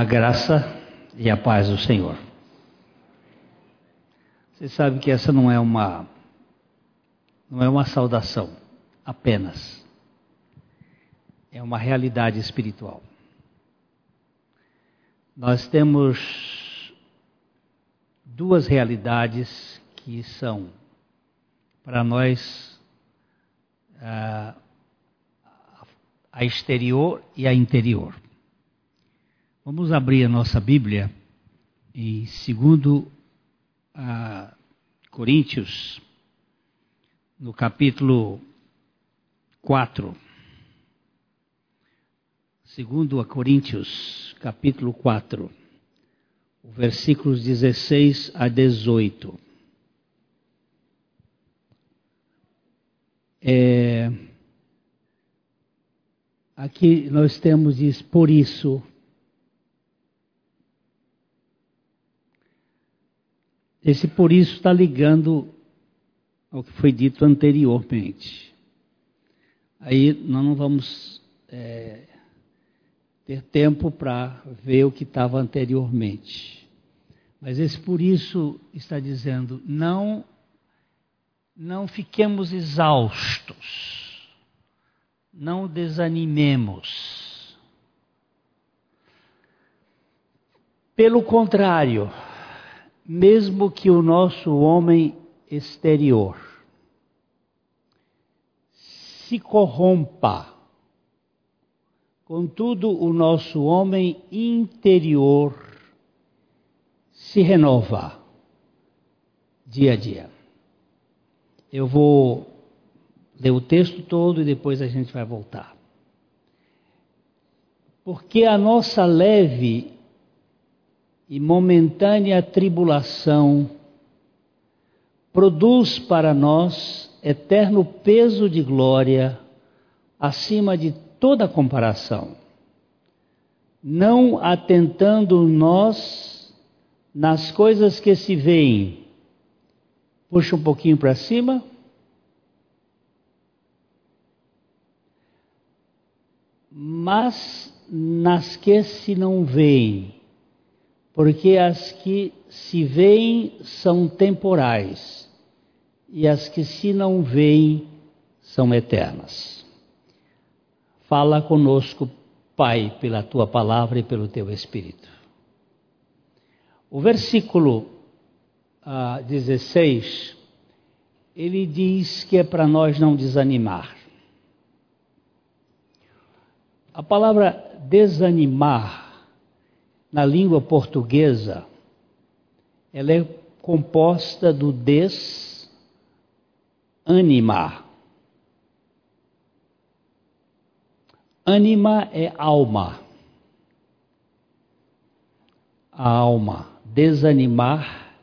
A graça e a paz do Senhor. Você sabe que essa não é uma não é uma saudação apenas. É uma realidade espiritual. Nós temos duas realidades que são para nós a, a exterior e a interior. Vamos abrir a nossa Bíblia em 2 Coríntios, no capítulo 4. 2 Coríntios, capítulo 4, versículos 16 a 18. É, aqui nós temos diz por isso Esse por isso está ligando ao que foi dito anteriormente. Aí nós não vamos é, ter tempo para ver o que estava anteriormente. Mas esse por isso está dizendo: não, não fiquemos exaustos, não desanimemos. Pelo contrário, mesmo que o nosso homem exterior se corrompa, contudo, o nosso homem interior se renova dia a dia. Eu vou ler o texto todo e depois a gente vai voltar. Porque a nossa leve e momentânea tribulação produz para nós eterno peso de glória acima de toda comparação, não atentando nós nas coisas que se veem. Puxa um pouquinho para cima. Mas nas que se não veem porque as que se veem são temporais e as que se não veem são eternas. Fala conosco, Pai, pela tua palavra e pelo teu Espírito. O versículo ah, 16, ele diz que é para nós não desanimar. A palavra desanimar na língua portuguesa, ela é composta do desanimar. Anima é alma. A alma. Desanimar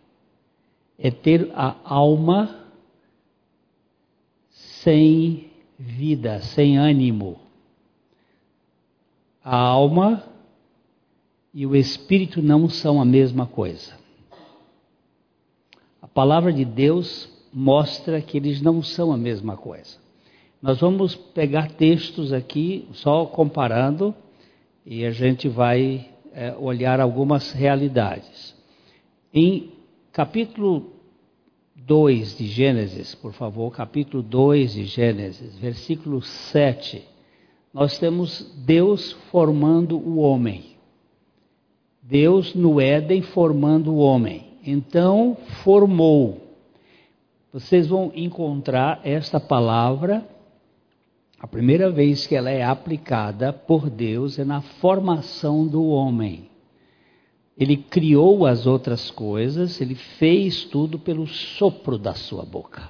é ter a alma sem vida, sem ânimo. A alma e o espírito não são a mesma coisa. A palavra de Deus mostra que eles não são a mesma coisa. Nós vamos pegar textos aqui, só comparando, e a gente vai é, olhar algumas realidades. Em capítulo 2 de Gênesis, por favor, capítulo 2 de Gênesis, versículo 7, nós temos Deus formando o homem. Deus no Éden formando o homem. Então, formou. Vocês vão encontrar esta palavra, a primeira vez que ela é aplicada por Deus é na formação do homem. Ele criou as outras coisas, ele fez tudo pelo sopro da sua boca.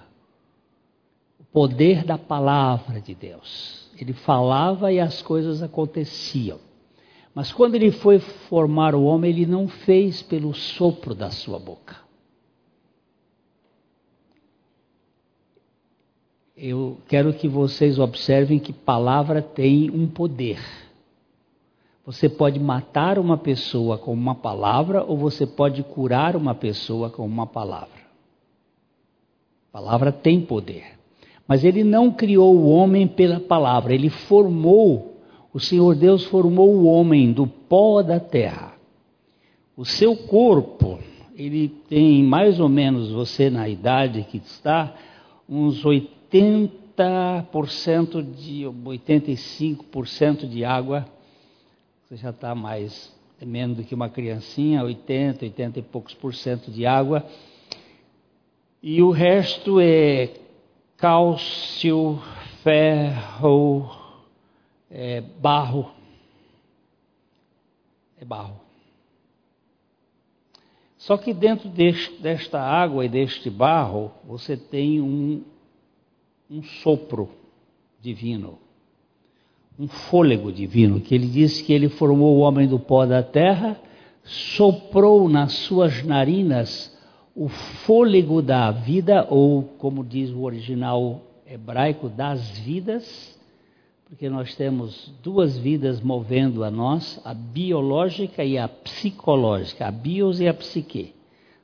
O poder da palavra de Deus. Ele falava e as coisas aconteciam. Mas quando ele foi formar o homem, ele não fez pelo sopro da sua boca. Eu quero que vocês observem que palavra tem um poder. Você pode matar uma pessoa com uma palavra ou você pode curar uma pessoa com uma palavra. Palavra tem poder. Mas ele não criou o homem pela palavra, ele formou o Senhor Deus formou o homem do pó da terra O seu corpo, ele tem mais ou menos, você na idade que está, uns 80% de 85% de água. Você já está mais menos do que uma criancinha, 80, 80 e poucos por cento de água. E o resto é cálcio, ferro, é barro. É barro. Só que dentro deste, desta água e deste barro, você tem um, um sopro divino, um fôlego divino, que ele diz que ele formou o homem do pó da terra, soprou nas suas narinas o fôlego da vida, ou como diz o original hebraico, das vidas, porque nós temos duas vidas movendo a nós, a biológica e a psicológica, a bios e a psique.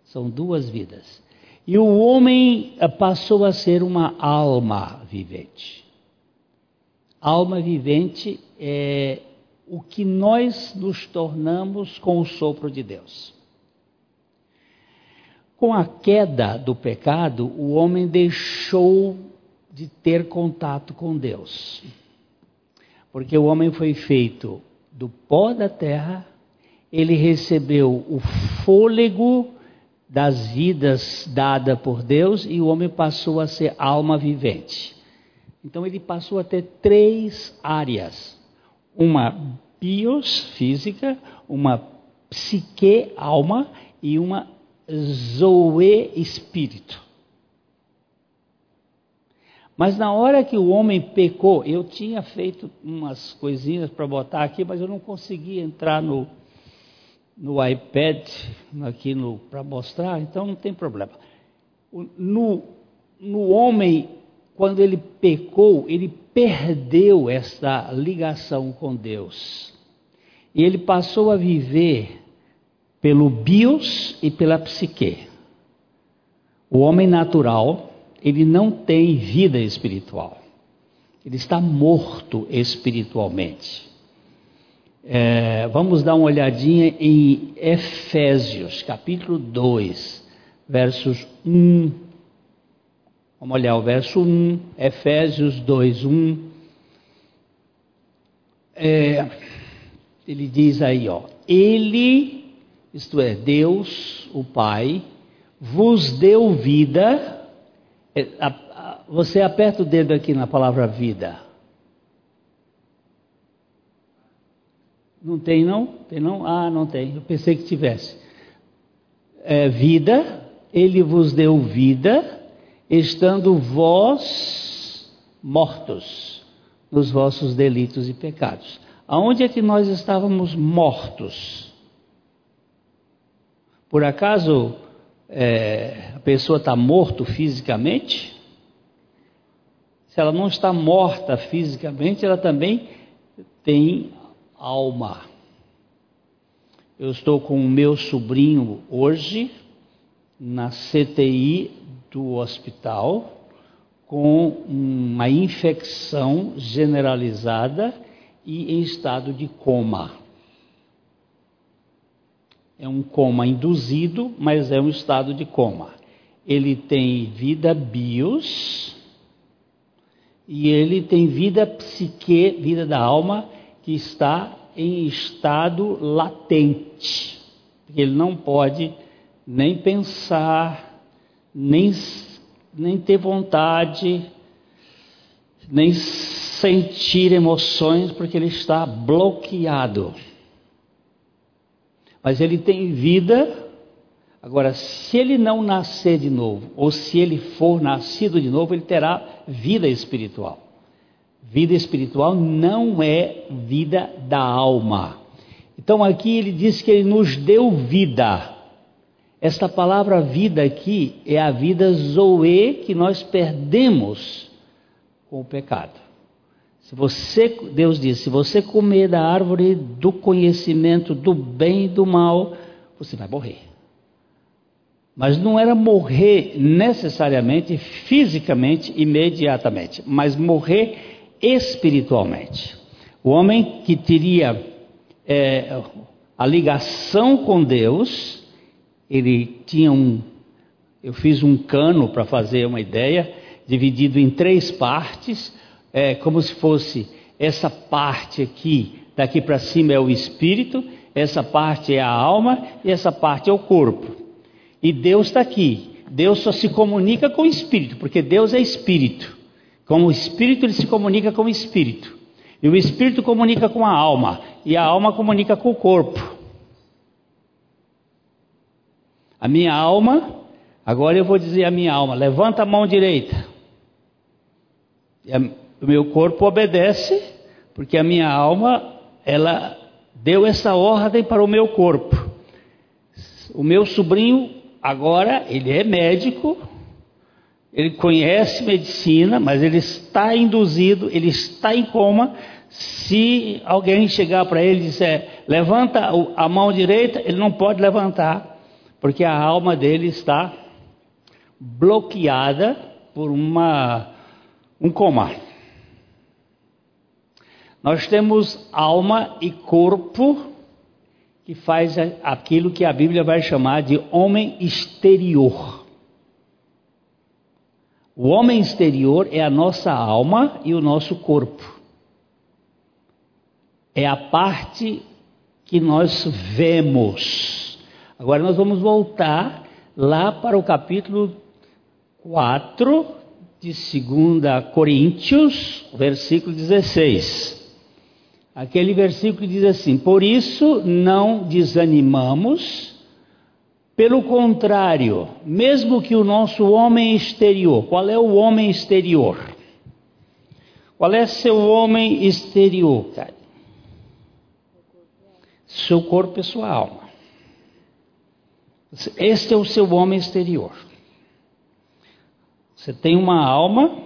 São duas vidas. E o homem eh, passou a ser uma alma vivente. Alma vivente é o que nós nos tornamos com o sopro de Deus. Com a queda do pecado, o homem deixou de ter contato com Deus. Porque o homem foi feito do pó da terra, ele recebeu o fôlego das vidas dada por Deus e o homem passou a ser alma vivente. Então ele passou a ter três áreas: uma bios, física, uma psique, alma, e uma zoe, espírito. Mas na hora que o homem pecou, eu tinha feito umas coisinhas para botar aqui, mas eu não conseguia entrar no, no iPad aqui para mostrar, então não tem problema. No, no homem, quando ele pecou, ele perdeu essa ligação com Deus. E ele passou a viver pelo bios e pela psique. O homem natural ele não tem vida espiritual. Ele está morto espiritualmente. É, vamos dar uma olhadinha em Efésios, capítulo 2, versos 1. Vamos olhar o verso 1, Efésios 2, 1. É, ele diz aí, ó, Ele, isto é, Deus, o Pai, vos deu vida você aperta o dedo aqui na palavra vida. Não tem não? Tem não? Ah, não tem. Eu pensei que tivesse. É, vida, ele vos deu vida, estando vós mortos nos vossos delitos e pecados. Aonde é que nós estávamos mortos? Por acaso é, a pessoa está morto fisicamente, se ela não está morta fisicamente, ela também tem alma. Eu estou com o meu sobrinho hoje na CTI do hospital com uma infecção generalizada e em estado de coma. É um coma induzido, mas é um estado de coma. Ele tem vida bios e ele tem vida psique, vida da alma, que está em estado latente. Ele não pode nem pensar, nem, nem ter vontade, nem sentir emoções, porque ele está bloqueado mas ele tem vida. Agora, se ele não nascer de novo, ou se ele for nascido de novo, ele terá vida espiritual. Vida espiritual não é vida da alma. Então aqui ele diz que ele nos deu vida. Esta palavra vida aqui é a vida zoe que nós perdemos com o pecado. Se você, Deus diz, se você comer da árvore do conhecimento do bem e do mal, você vai morrer. Mas não era morrer necessariamente, fisicamente, imediatamente, mas morrer espiritualmente. O homem que teria, é, a ligação com Deus, ele tinha um. Eu fiz um cano para fazer uma ideia, dividido em três partes, é, como se fosse essa parte aqui, daqui para cima é o espírito, essa parte é a alma e essa parte é o corpo. E Deus está aqui. Deus só se comunica com o espírito, porque Deus é espírito. Como o espírito, ele se comunica com o espírito. E o espírito comunica com a alma, e a alma comunica com o corpo. A minha alma, agora eu vou dizer a minha alma, levanta a mão direita. O meu corpo obedece, porque a minha alma, ela deu essa ordem para o meu corpo. O meu sobrinho, agora, ele é médico, ele conhece medicina, mas ele está induzido, ele está em coma. Se alguém chegar para ele e disser, levanta a mão direita, ele não pode levantar, porque a alma dele está bloqueada por uma, um coma. Nós temos alma e corpo que faz aquilo que a Bíblia vai chamar de homem exterior. O homem exterior é a nossa alma e o nosso corpo. É a parte que nós vemos. Agora nós vamos voltar lá para o capítulo 4 de 2 Coríntios, versículo 16. Aquele versículo diz assim: Por isso não desanimamos, pelo contrário, mesmo que o nosso homem exterior, qual é o homem exterior? Qual é seu homem exterior, cara? Seu corpo e sua alma. Este é o seu homem exterior. Você tem uma alma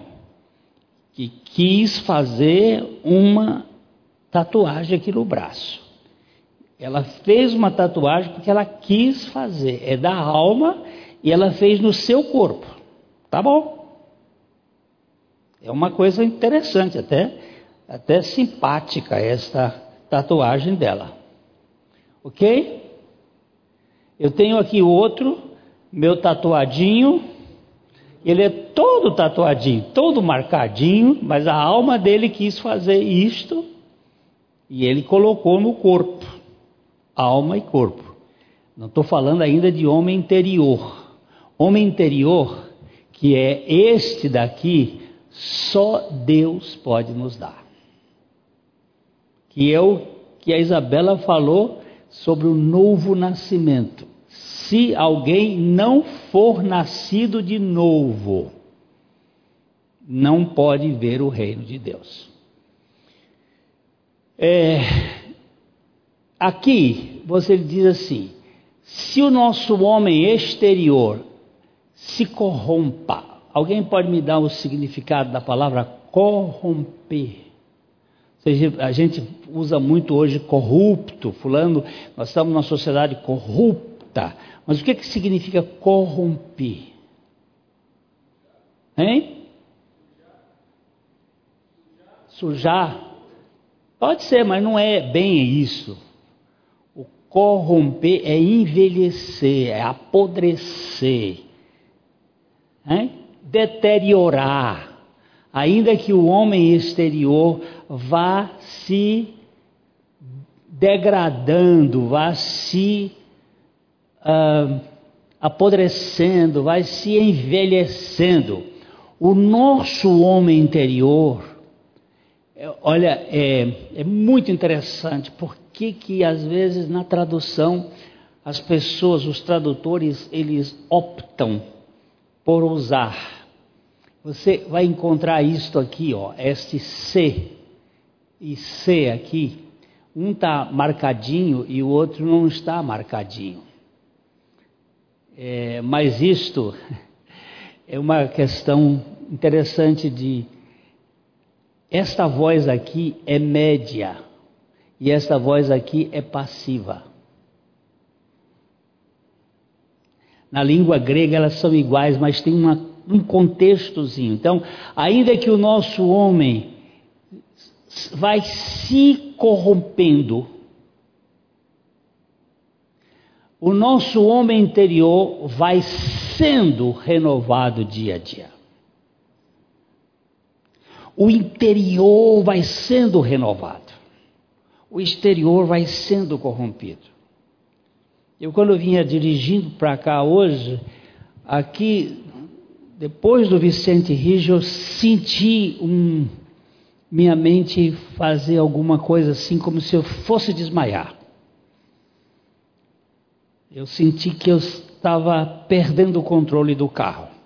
que quis fazer uma tatuagem aqui no braço. Ela fez uma tatuagem porque ela quis fazer, é da alma e ela fez no seu corpo. Tá bom? É uma coisa interessante, até, até simpática esta tatuagem dela. Ok? Eu tenho aqui outro, meu tatuadinho. Ele é todo tatuadinho, todo marcadinho, mas a alma dele quis fazer isto e ele colocou no corpo, alma e corpo. Não estou falando ainda de homem interior. Homem interior, que é este daqui, só Deus pode nos dar. Que é o que a Isabela falou sobre o novo nascimento. Se alguém não for nascido de novo, não pode ver o reino de Deus. É, aqui você diz assim: se o nosso homem exterior se corrompa, alguém pode me dar o significado da palavra corromper? A gente usa muito hoje corrupto, fulano, nós estamos numa sociedade corrupta. Mas o que, que significa corromper? Hein? Sujar. Pode ser, mas não é bem isso. O corromper é envelhecer, é apodrecer, hein? deteriorar. Ainda que o homem exterior vá se degradando, vá se uh, apodrecendo, vai se envelhecendo. O nosso homem interior é, olha, é, é muito interessante porque que às vezes na tradução as pessoas, os tradutores, eles optam por usar. Você vai encontrar isto aqui, ó, este C e C aqui. Um está marcadinho e o outro não está marcadinho. É, mas isto é uma questão interessante de esta voz aqui é média e esta voz aqui é passiva. Na língua grega elas são iguais, mas tem uma, um contextozinho. Então, ainda que o nosso homem vai se corrompendo, o nosso homem interior vai sendo renovado dia a dia. O interior vai sendo renovado, o exterior vai sendo corrompido. Eu, quando eu vinha dirigindo para cá hoje, aqui, depois do Vicente Rijo, eu senti um, minha mente fazer alguma coisa assim, como se eu fosse desmaiar. Eu senti que eu estava perdendo o controle do carro.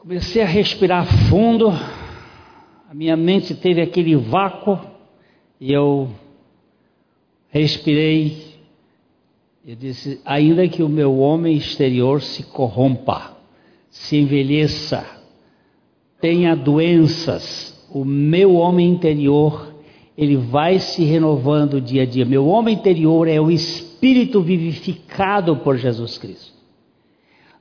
Comecei a respirar fundo, a minha mente teve aquele vácuo e eu respirei. Eu disse: ainda que o meu homem exterior se corrompa, se envelheça, tenha doenças, o meu homem interior, ele vai se renovando dia a dia. Meu homem interior é o espírito vivificado por Jesus Cristo.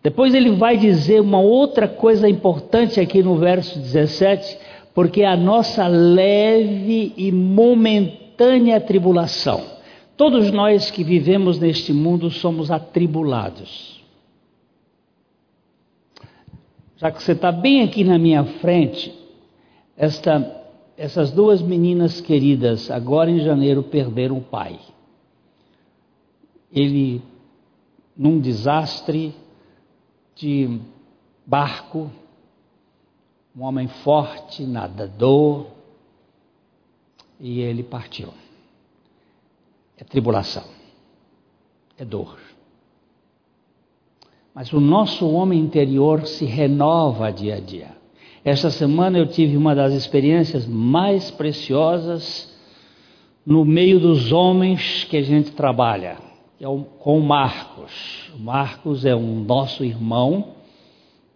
Depois ele vai dizer uma outra coisa importante aqui no verso 17, porque a nossa leve e momentânea tribulação. Todos nós que vivemos neste mundo somos atribulados. já que você está bem aqui na minha frente, esta, essas duas meninas queridas, agora em janeiro, perderam o pai. Ele, num desastre de barco, um homem forte, nadador, e ele partiu. É tribulação, é dor. Mas o nosso homem interior se renova dia a dia. Esta semana eu tive uma das experiências mais preciosas no meio dos homens que a gente trabalha, com o Marcos. Marcos é um nosso irmão.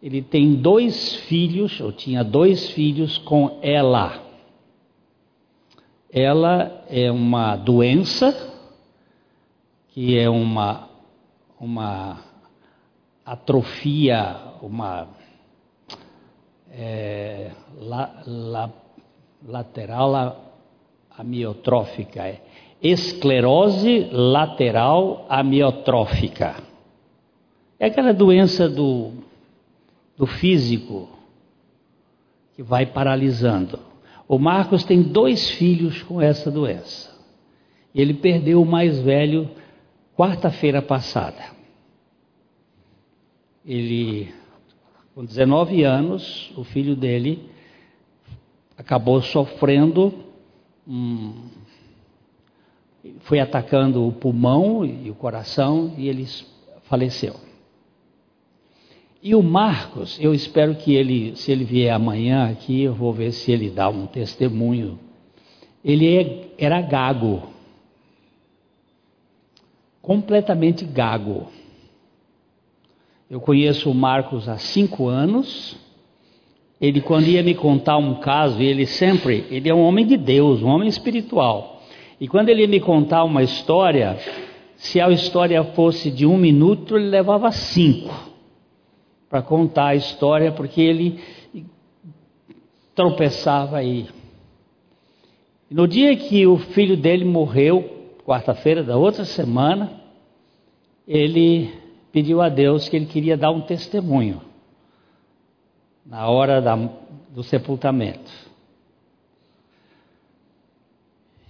Ele tem dois filhos, ou tinha dois filhos com ela. Ela é uma doença, que é uma, uma atrofia, uma é, la, la, lateral amiotrófica, é esclerose lateral amiotrófica. É aquela doença do, do físico que vai paralisando. O Marcos tem dois filhos com essa doença. Ele perdeu o mais velho quarta-feira passada. Ele, com 19 anos, o filho dele acabou sofrendo, hum, foi atacando o pulmão e o coração e ele faleceu. E o Marcos, eu espero que ele, se ele vier amanhã aqui, eu vou ver se ele dá um testemunho. Ele é, era gago, completamente gago. Eu conheço o Marcos há cinco anos. Ele, quando ia me contar um caso, ele sempre, ele é um homem de Deus, um homem espiritual. E quando ele me contar uma história, se a história fosse de um minuto, ele levava cinco para contar a história, porque ele tropeçava aí. No dia que o filho dele morreu, quarta-feira da outra semana, ele pediu a Deus que ele queria dar um testemunho na hora da, do sepultamento.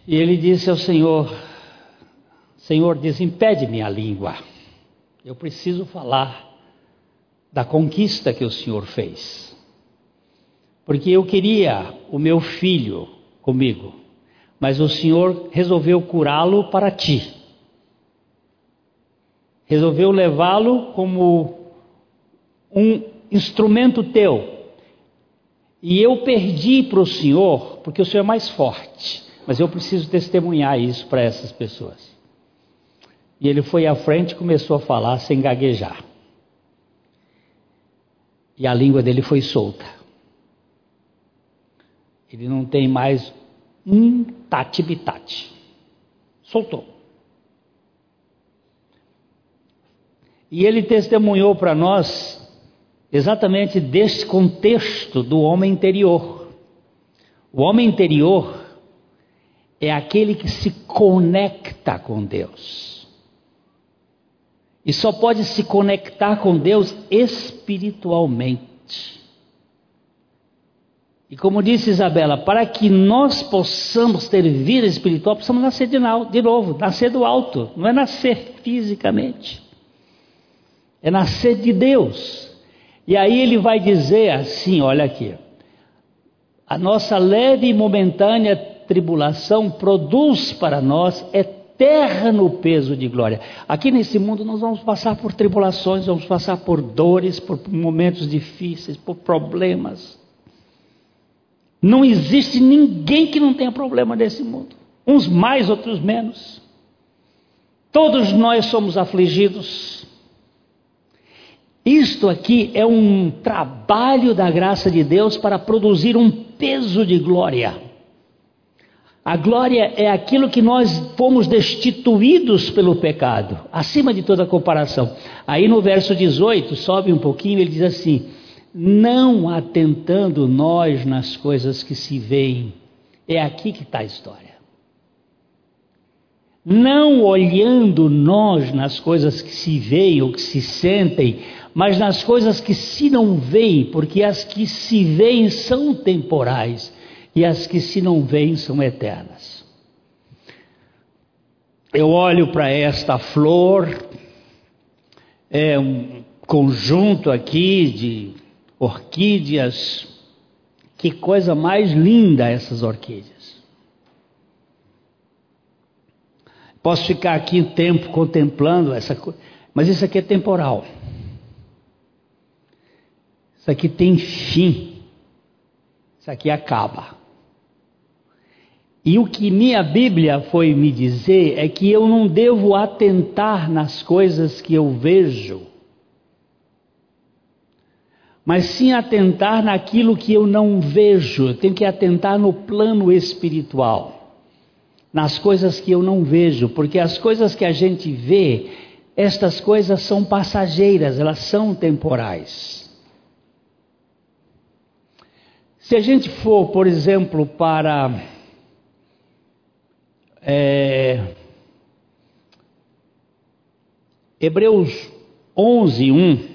E ele disse ao Senhor: Senhor, desimpede minha língua. Eu preciso falar da conquista que o Senhor fez. Porque eu queria o meu filho comigo, mas o Senhor resolveu curá-lo para ti resolveu levá-lo como um instrumento teu. E eu perdi para o Senhor, porque o Senhor é mais forte. Mas eu preciso testemunhar isso para essas pessoas. E ele foi à frente e começou a falar sem gaguejar. E a língua dele foi solta. Ele não tem mais um tati-bitate. Soltou. E ele testemunhou para nós exatamente deste contexto do homem interior. O homem interior é aquele que se conecta com Deus. E só pode se conectar com Deus espiritualmente. E como disse Isabela, para que nós possamos ter vida espiritual, precisamos nascer de, novo, nascer do alto, não é nascer fisicamente, é nascer de Deus. E aí ele vai dizer assim: olha aqui, a nossa leve e momentânea tribulação produz para nós eterno peso de glória. Aqui nesse mundo nós vamos passar por tribulações, vamos passar por dores, por momentos difíceis, por problemas. Não existe ninguém que não tenha problema nesse mundo. Uns mais, outros menos. Todos nós somos afligidos. Isto aqui é um trabalho da graça de Deus para produzir um peso de glória. A glória é aquilo que nós fomos destituídos pelo pecado, acima de toda comparação. Aí no verso 18, sobe um pouquinho, ele diz assim: não atentando nós nas coisas que se veem. É aqui que está a história. Não olhando nós nas coisas que se veem ou que se sentem, mas nas coisas que se não veem, porque as que se veem são temporais e as que se não veem são eternas. Eu olho para esta flor, é um conjunto aqui de orquídeas. Que coisa mais linda essas orquídeas. Posso ficar aqui um tempo contemplando essa coisa, mas isso aqui é temporal. Isso aqui tem fim. Isso aqui acaba. E o que minha Bíblia foi me dizer é que eu não devo atentar nas coisas que eu vejo mas sim atentar naquilo que eu não vejo. Eu tenho que atentar no plano espiritual, nas coisas que eu não vejo, porque as coisas que a gente vê, estas coisas são passageiras, elas são temporais. Se a gente for, por exemplo, para é, Hebreus 11, 1.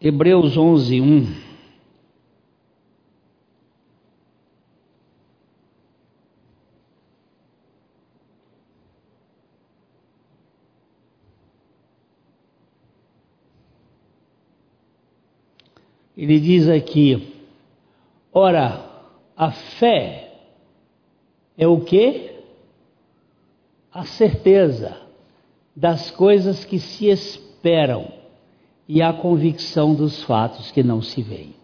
Hebreus 11, 1. Ele diz aqui: ora, a fé é o que? A certeza das coisas que se esperam e a convicção dos fatos que não se veem.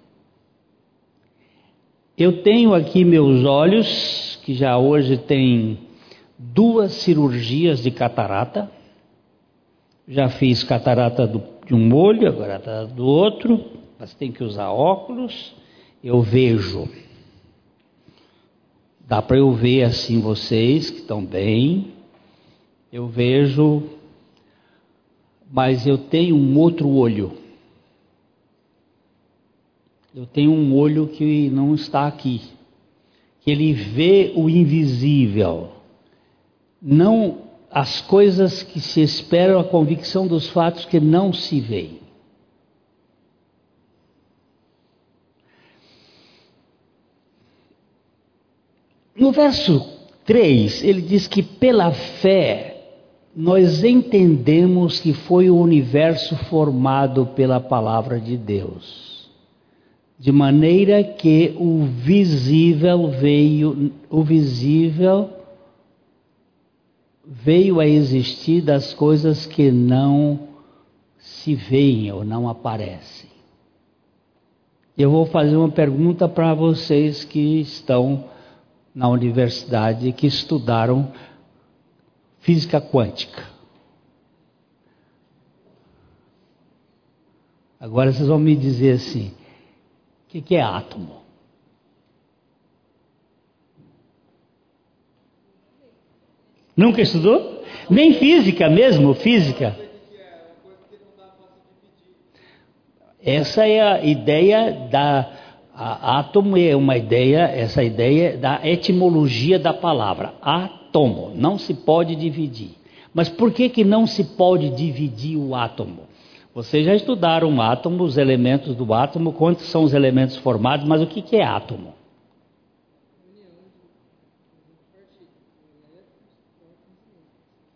Eu tenho aqui meus olhos, que já hoje tem duas cirurgias de catarata. Já fiz catarata do, de um olho, agora tá do outro, mas tem que usar óculos. Eu vejo. Dá para eu ver assim vocês que estão bem. Eu vejo mas eu tenho um outro olho. Eu tenho um olho que não está aqui, que ele vê o invisível, não as coisas que se esperam, a convicção dos fatos que não se veem. No verso 3, ele diz que pela fé nós entendemos que foi o universo formado pela palavra de Deus, de maneira que o visível veio, o visível veio a existir das coisas que não se veem ou não aparecem. Eu vou fazer uma pergunta para vocês que estão na universidade, que estudaram física quântica. Agora vocês vão me dizer assim: o que, que é átomo? Nunca estudou? Nem física mesmo, física. Essa é a ideia da a, átomo é uma ideia, essa ideia da etimologia da palavra. Átomo, não se pode dividir. Mas por que, que não se pode dividir o átomo? Vocês já estudaram o átomo, os elementos do átomo, quantos são os elementos formados, mas o que, que é átomo?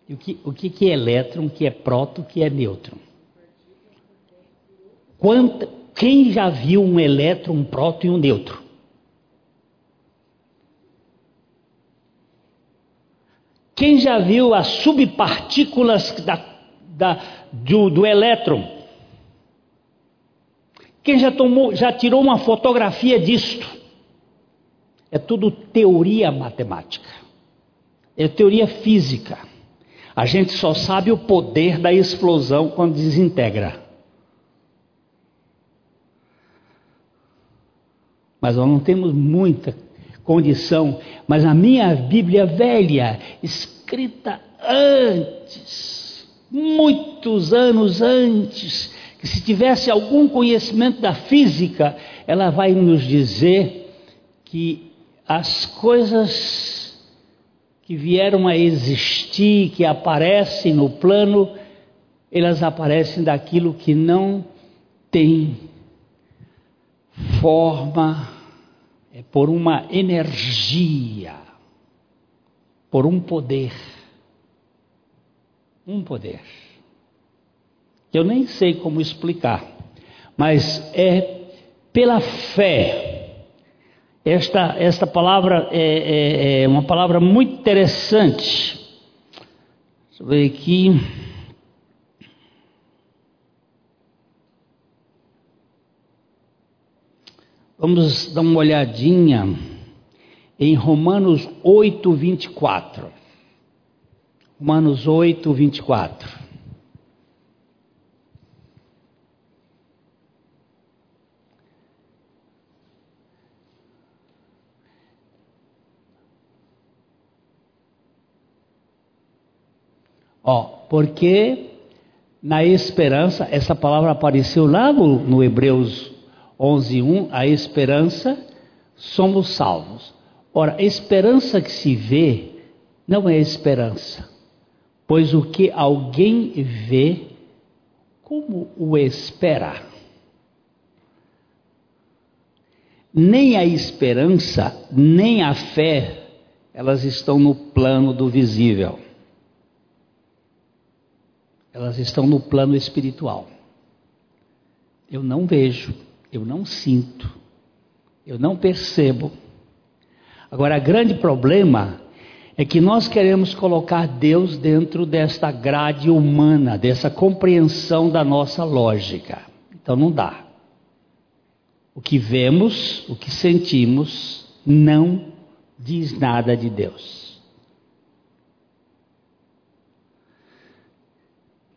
E o que, o que, que é elétron, que é próton, que é nêutron? Quanta, quem já viu um elétron, um próton e um nêutron? Quem já viu as subpartículas da, da, do, do elétron? Quem já, tomou, já tirou uma fotografia disto? É tudo teoria matemática, é teoria física. A gente só sabe o poder da explosão quando desintegra. Mas nós não temos muita condição. Mas a minha Bíblia velha, escrita antes, muitos anos antes, que se tivesse algum conhecimento da física, ela vai nos dizer que as coisas que vieram a existir, que aparecem no plano, elas aparecem daquilo que não tem forma, é por uma energia, por um poder. Um poder. Eu nem sei como explicar, mas é pela fé esta, esta palavra é, é, é uma palavra muito interessante. Deixa eu ver aqui. Vamos dar uma olhadinha em Romanos 8, 24. Romanos 8, 24. Ó, porque na esperança, essa palavra apareceu lá no, no Hebreus 11:1, a esperança somos salvos. Ora, esperança que se vê não é esperança, pois o que alguém vê, como o espera? Nem a esperança, nem a fé, elas estão no plano do visível elas estão no plano espiritual. Eu não vejo, eu não sinto, eu não percebo. Agora, o grande problema é que nós queremos colocar Deus dentro desta grade humana, dessa compreensão da nossa lógica. Então não dá. O que vemos, o que sentimos, não diz nada de Deus.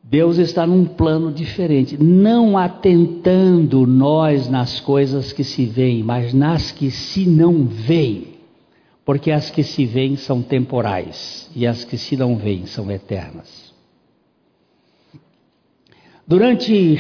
Deus está num plano diferente, não atentando nós nas coisas que se veem, mas nas que se não veem. Porque as que se veem são temporais e as que se não veem são eternas. Durante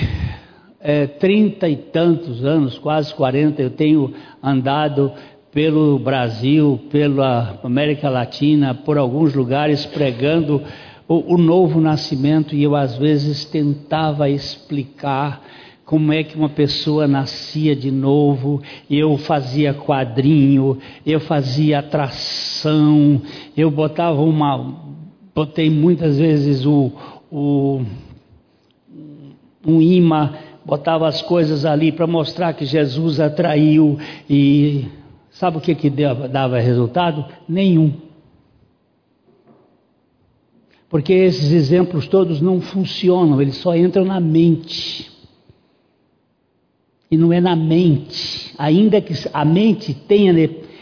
é, trinta e tantos anos, quase quarenta, eu tenho andado pelo Brasil, pela América Latina, por alguns lugares pregando o, o novo nascimento e eu às vezes tentava explicar como é que uma pessoa nascia de novo. Eu fazia quadrinho, eu fazia atração, eu botava uma, botei muitas vezes o, o um imã, botava as coisas ali para mostrar que Jesus atraiu e sabe o que que dava resultado? Nenhum. Porque esses exemplos todos não funcionam, eles só entram na mente. E não é na mente. Ainda que a mente tenha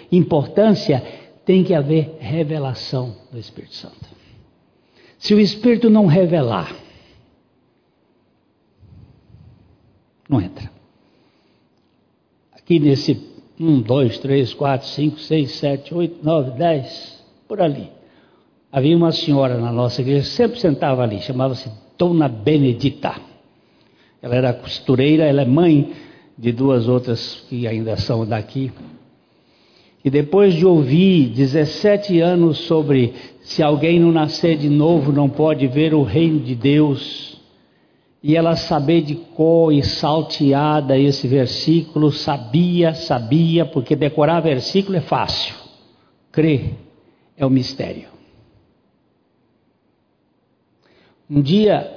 importância, tem que haver revelação do Espírito Santo. Se o Espírito não revelar, não entra. Aqui nesse 1, 2, 3, 4, 5, 6, 7, 8, 9, 10, por ali. Havia uma senhora na nossa igreja, sempre sentava ali, chamava-se Dona Benedita. Ela era costureira, ela é mãe de duas outras que ainda são daqui. E depois de ouvir 17 anos sobre se alguém não nascer de novo não pode ver o reino de Deus, e ela saber de cor e salteada esse versículo, sabia, sabia, porque decorar versículo é fácil, crer é o mistério. Um dia,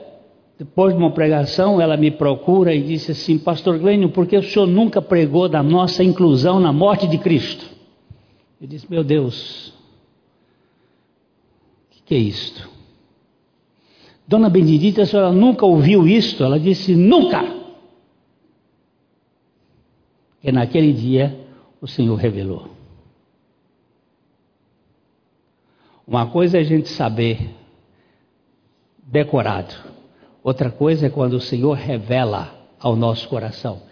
depois de uma pregação, ela me procura e disse assim: Pastor Glênio, por que o senhor nunca pregou da nossa inclusão na morte de Cristo? Eu disse: Meu Deus, o que, que é isto? Dona Benedita, a senhora nunca ouviu isto? Ela disse: Nunca! Porque naquele dia o Senhor revelou. Uma coisa é a gente saber decorado, outra coisa é quando o Senhor revela ao nosso coração.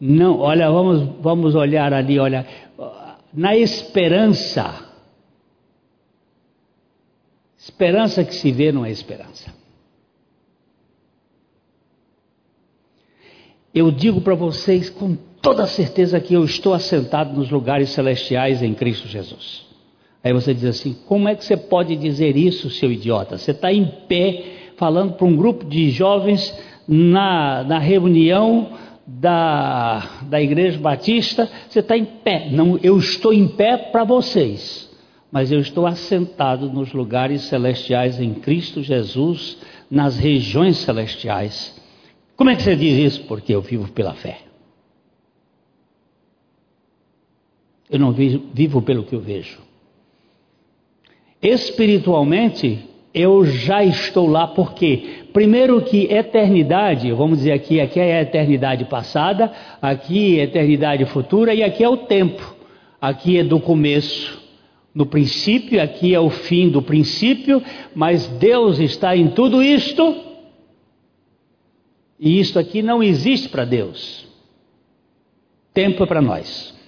Não, olha, vamos, vamos olhar ali, olha, na esperança. Esperança que se vê não é esperança. Eu digo para vocês com toda certeza que eu estou assentado nos lugares celestiais em Cristo Jesus. Aí você diz assim: como é que você pode dizer isso, seu idiota? Você está em pé falando para um grupo de jovens na, na reunião da, da Igreja Batista, você está em pé. Não, eu estou em pé para vocês, mas eu estou assentado nos lugares celestiais em Cristo Jesus, nas regiões celestiais. Como é que você diz isso? Porque eu vivo pela fé. Eu não vivo, pelo que eu vejo. Espiritualmente, eu já estou lá porque, primeiro que eternidade, vamos dizer aqui, aqui é a eternidade passada, aqui é a eternidade futura e aqui é o tempo. Aqui é do começo, no princípio, aqui é o fim do princípio, mas Deus está em tudo isto e isto aqui não existe para Deus. Tempo é para nós.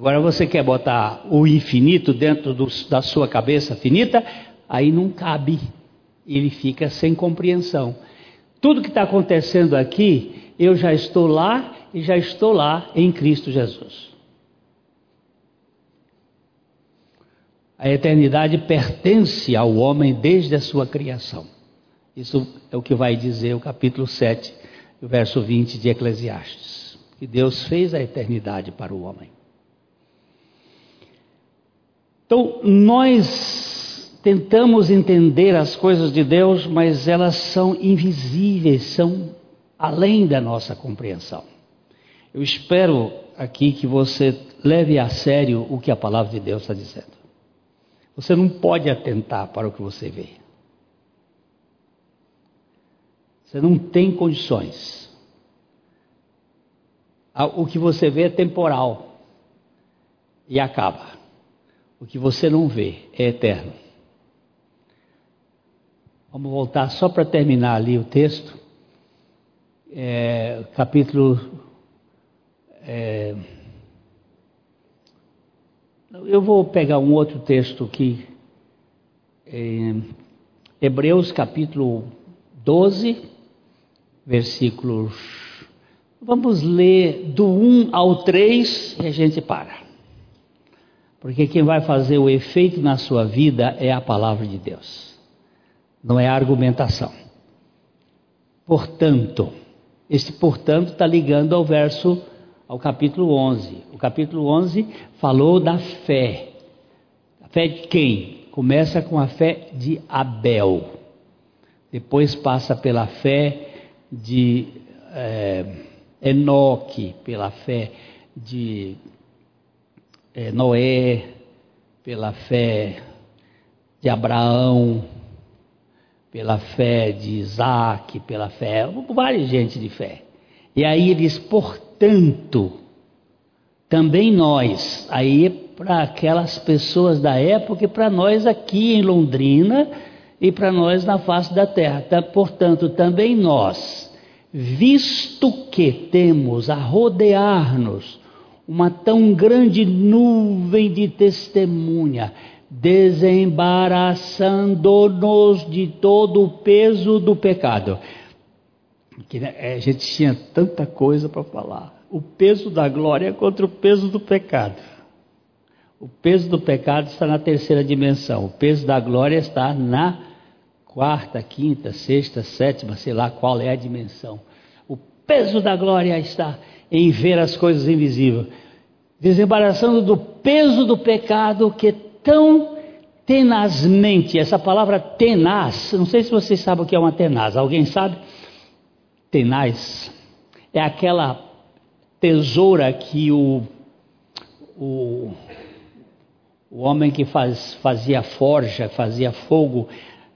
Agora você quer botar o infinito dentro do, da sua cabeça finita, aí não cabe. Ele fica sem compreensão. Tudo que está acontecendo aqui, eu já estou lá e já estou lá em Cristo Jesus. A eternidade pertence ao homem desde a sua criação. Isso é o que vai dizer o capítulo 7, o verso 20 de Eclesiastes. Que Deus fez a eternidade para o homem. Então, nós tentamos entender as coisas de Deus, mas elas são invisíveis, são além da nossa compreensão. Eu espero aqui que você leve a sério o que a palavra de Deus está dizendo. Você não pode atentar para o que você vê. Você não tem condições. O que você vê é temporal e acaba. O que você não vê é eterno. Vamos voltar só para terminar ali o texto. É, capítulo. É, eu vou pegar um outro texto aqui, em Hebreus capítulo 12, versículos. Vamos ler do 1 ao 3 e a gente para. Porque quem vai fazer o efeito na sua vida é a palavra de Deus, não é a argumentação. Portanto, esse portanto está ligando ao verso ao capítulo 11. O capítulo 11 falou da fé. A fé de quem? Começa com a fé de Abel. Depois passa pela fé de é, Enoque, pela fé de é, Noé, pela fé de Abraão, pela fé de Isaac, pela fé, várias gente de fé. E aí ele diz, portanto, também nós, aí para aquelas pessoas da época e para nós aqui em Londrina e para nós na face da terra. Tá, portanto, também nós, visto que temos a rodear-nos uma tão grande nuvem de testemunha, desembaraçando-nos de todo o peso do pecado que né, a gente tinha tanta coisa para falar. o peso da glória contra o peso do pecado. O peso do pecado está na terceira dimensão, o peso da glória está na quarta, quinta, sexta, sétima, sei lá qual é a dimensão. Peso da glória está em ver as coisas invisíveis, desembaraçando do peso do pecado que tão tenazmente, essa palavra tenaz, não sei se vocês sabem o que é uma tenaz, alguém sabe? Tenaz é aquela tesoura que o, o, o homem que faz, fazia forja, fazia fogo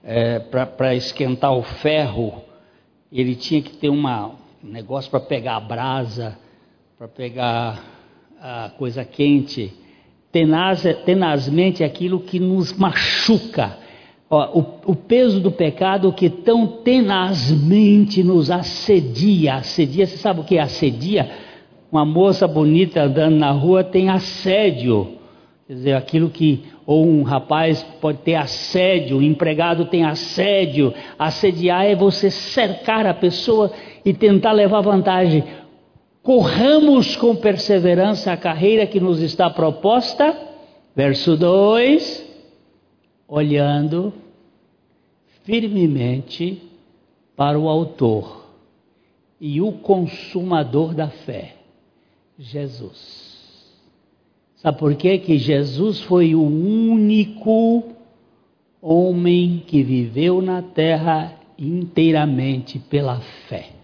é, para esquentar o ferro, ele tinha que ter uma, um negócio para pegar a brasa, para pegar a coisa quente tenaz, tenazmente aquilo que nos machuca. Ó, o, o, peso do pecado que tão tenazmente nos assedia. Assedia, você sabe o que é assedia? Uma moça bonita andando na rua tem assédio. Quer dizer, aquilo que, ou um rapaz pode ter assédio, um empregado tem assédio. Assediar é você cercar a pessoa e tentar levar vantagem. Corramos com perseverança a carreira que nos está proposta. Verso 2: olhando firmemente para o Autor e o Consumador da fé, Jesus. Sabe por quê? Que Jesus foi o único homem que viveu na terra inteiramente pela fé.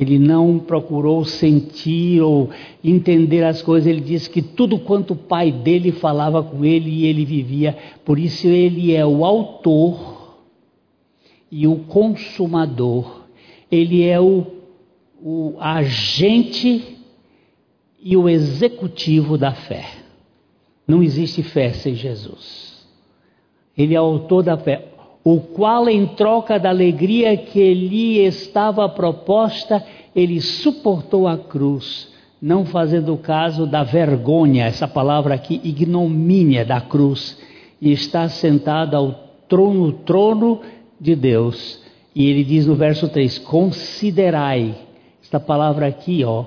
Ele não procurou sentir ou entender as coisas, ele disse que tudo quanto o pai dele falava com ele e ele vivia, por isso ele é o autor e o consumador, ele é o, o agente e o executivo da fé. Não existe fé sem Jesus. Ele é o autor da fé o qual, em troca da alegria que lhe estava proposta, ele suportou a cruz, não fazendo caso da vergonha, essa palavra aqui, ignomínia da cruz, e está sentado ao trono, trono de Deus. E ele diz no verso 3: Considerai, esta palavra aqui, ó,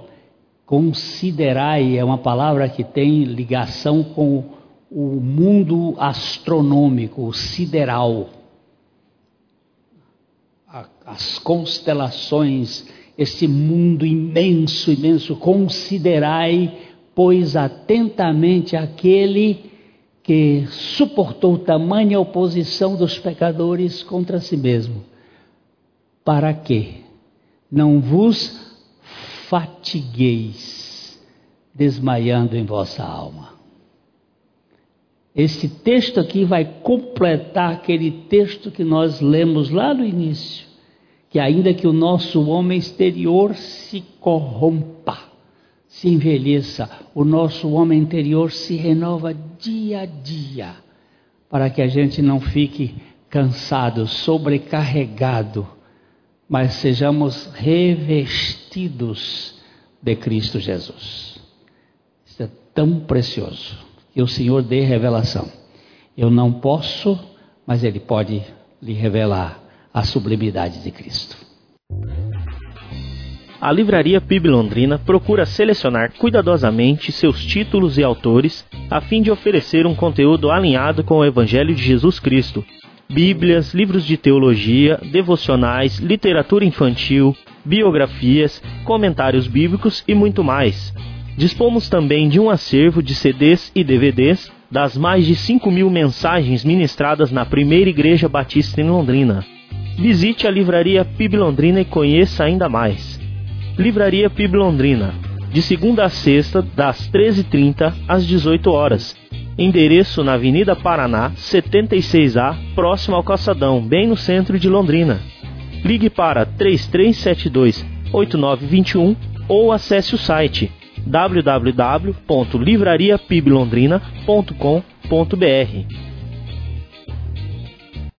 considerai é uma palavra que tem ligação com o mundo astronômico, o sideral as constelações, esse mundo imenso, imenso. Considerai, pois, atentamente aquele que suportou tamanha oposição dos pecadores contra si mesmo, para que não vos fatigueis, desmaiando em vossa alma. Esse texto aqui vai completar aquele texto que nós lemos lá no início que ainda que o nosso homem exterior se corrompa, se envelheça, o nosso homem interior se renova dia a dia, para que a gente não fique cansado, sobrecarregado, mas sejamos revestidos de Cristo Jesus. Isso é tão precioso. Que o Senhor dê revelação. Eu não posso, mas Ele pode lhe revelar a sublimidade de Cristo. A Livraria PIB Londrina procura selecionar cuidadosamente seus títulos e autores a fim de oferecer um conteúdo alinhado com o Evangelho de Jesus Cristo. Bíblias, livros de teologia, devocionais, literatura infantil, biografias, comentários bíblicos e muito mais. Dispomos também de um acervo de CDs e DVDs das mais de 5 mil mensagens ministradas na primeira Igreja Batista em Londrina. Visite a Livraria PIB Londrina e conheça ainda mais. Livraria PIB Londrina, de segunda a sexta, das 13h30 às 18 horas. Endereço na Avenida Paraná, 76A, próximo ao Calçadão, bem no centro de Londrina. Ligue para 3372 8921 ou acesse o site www.livrariapiblondrina.com.br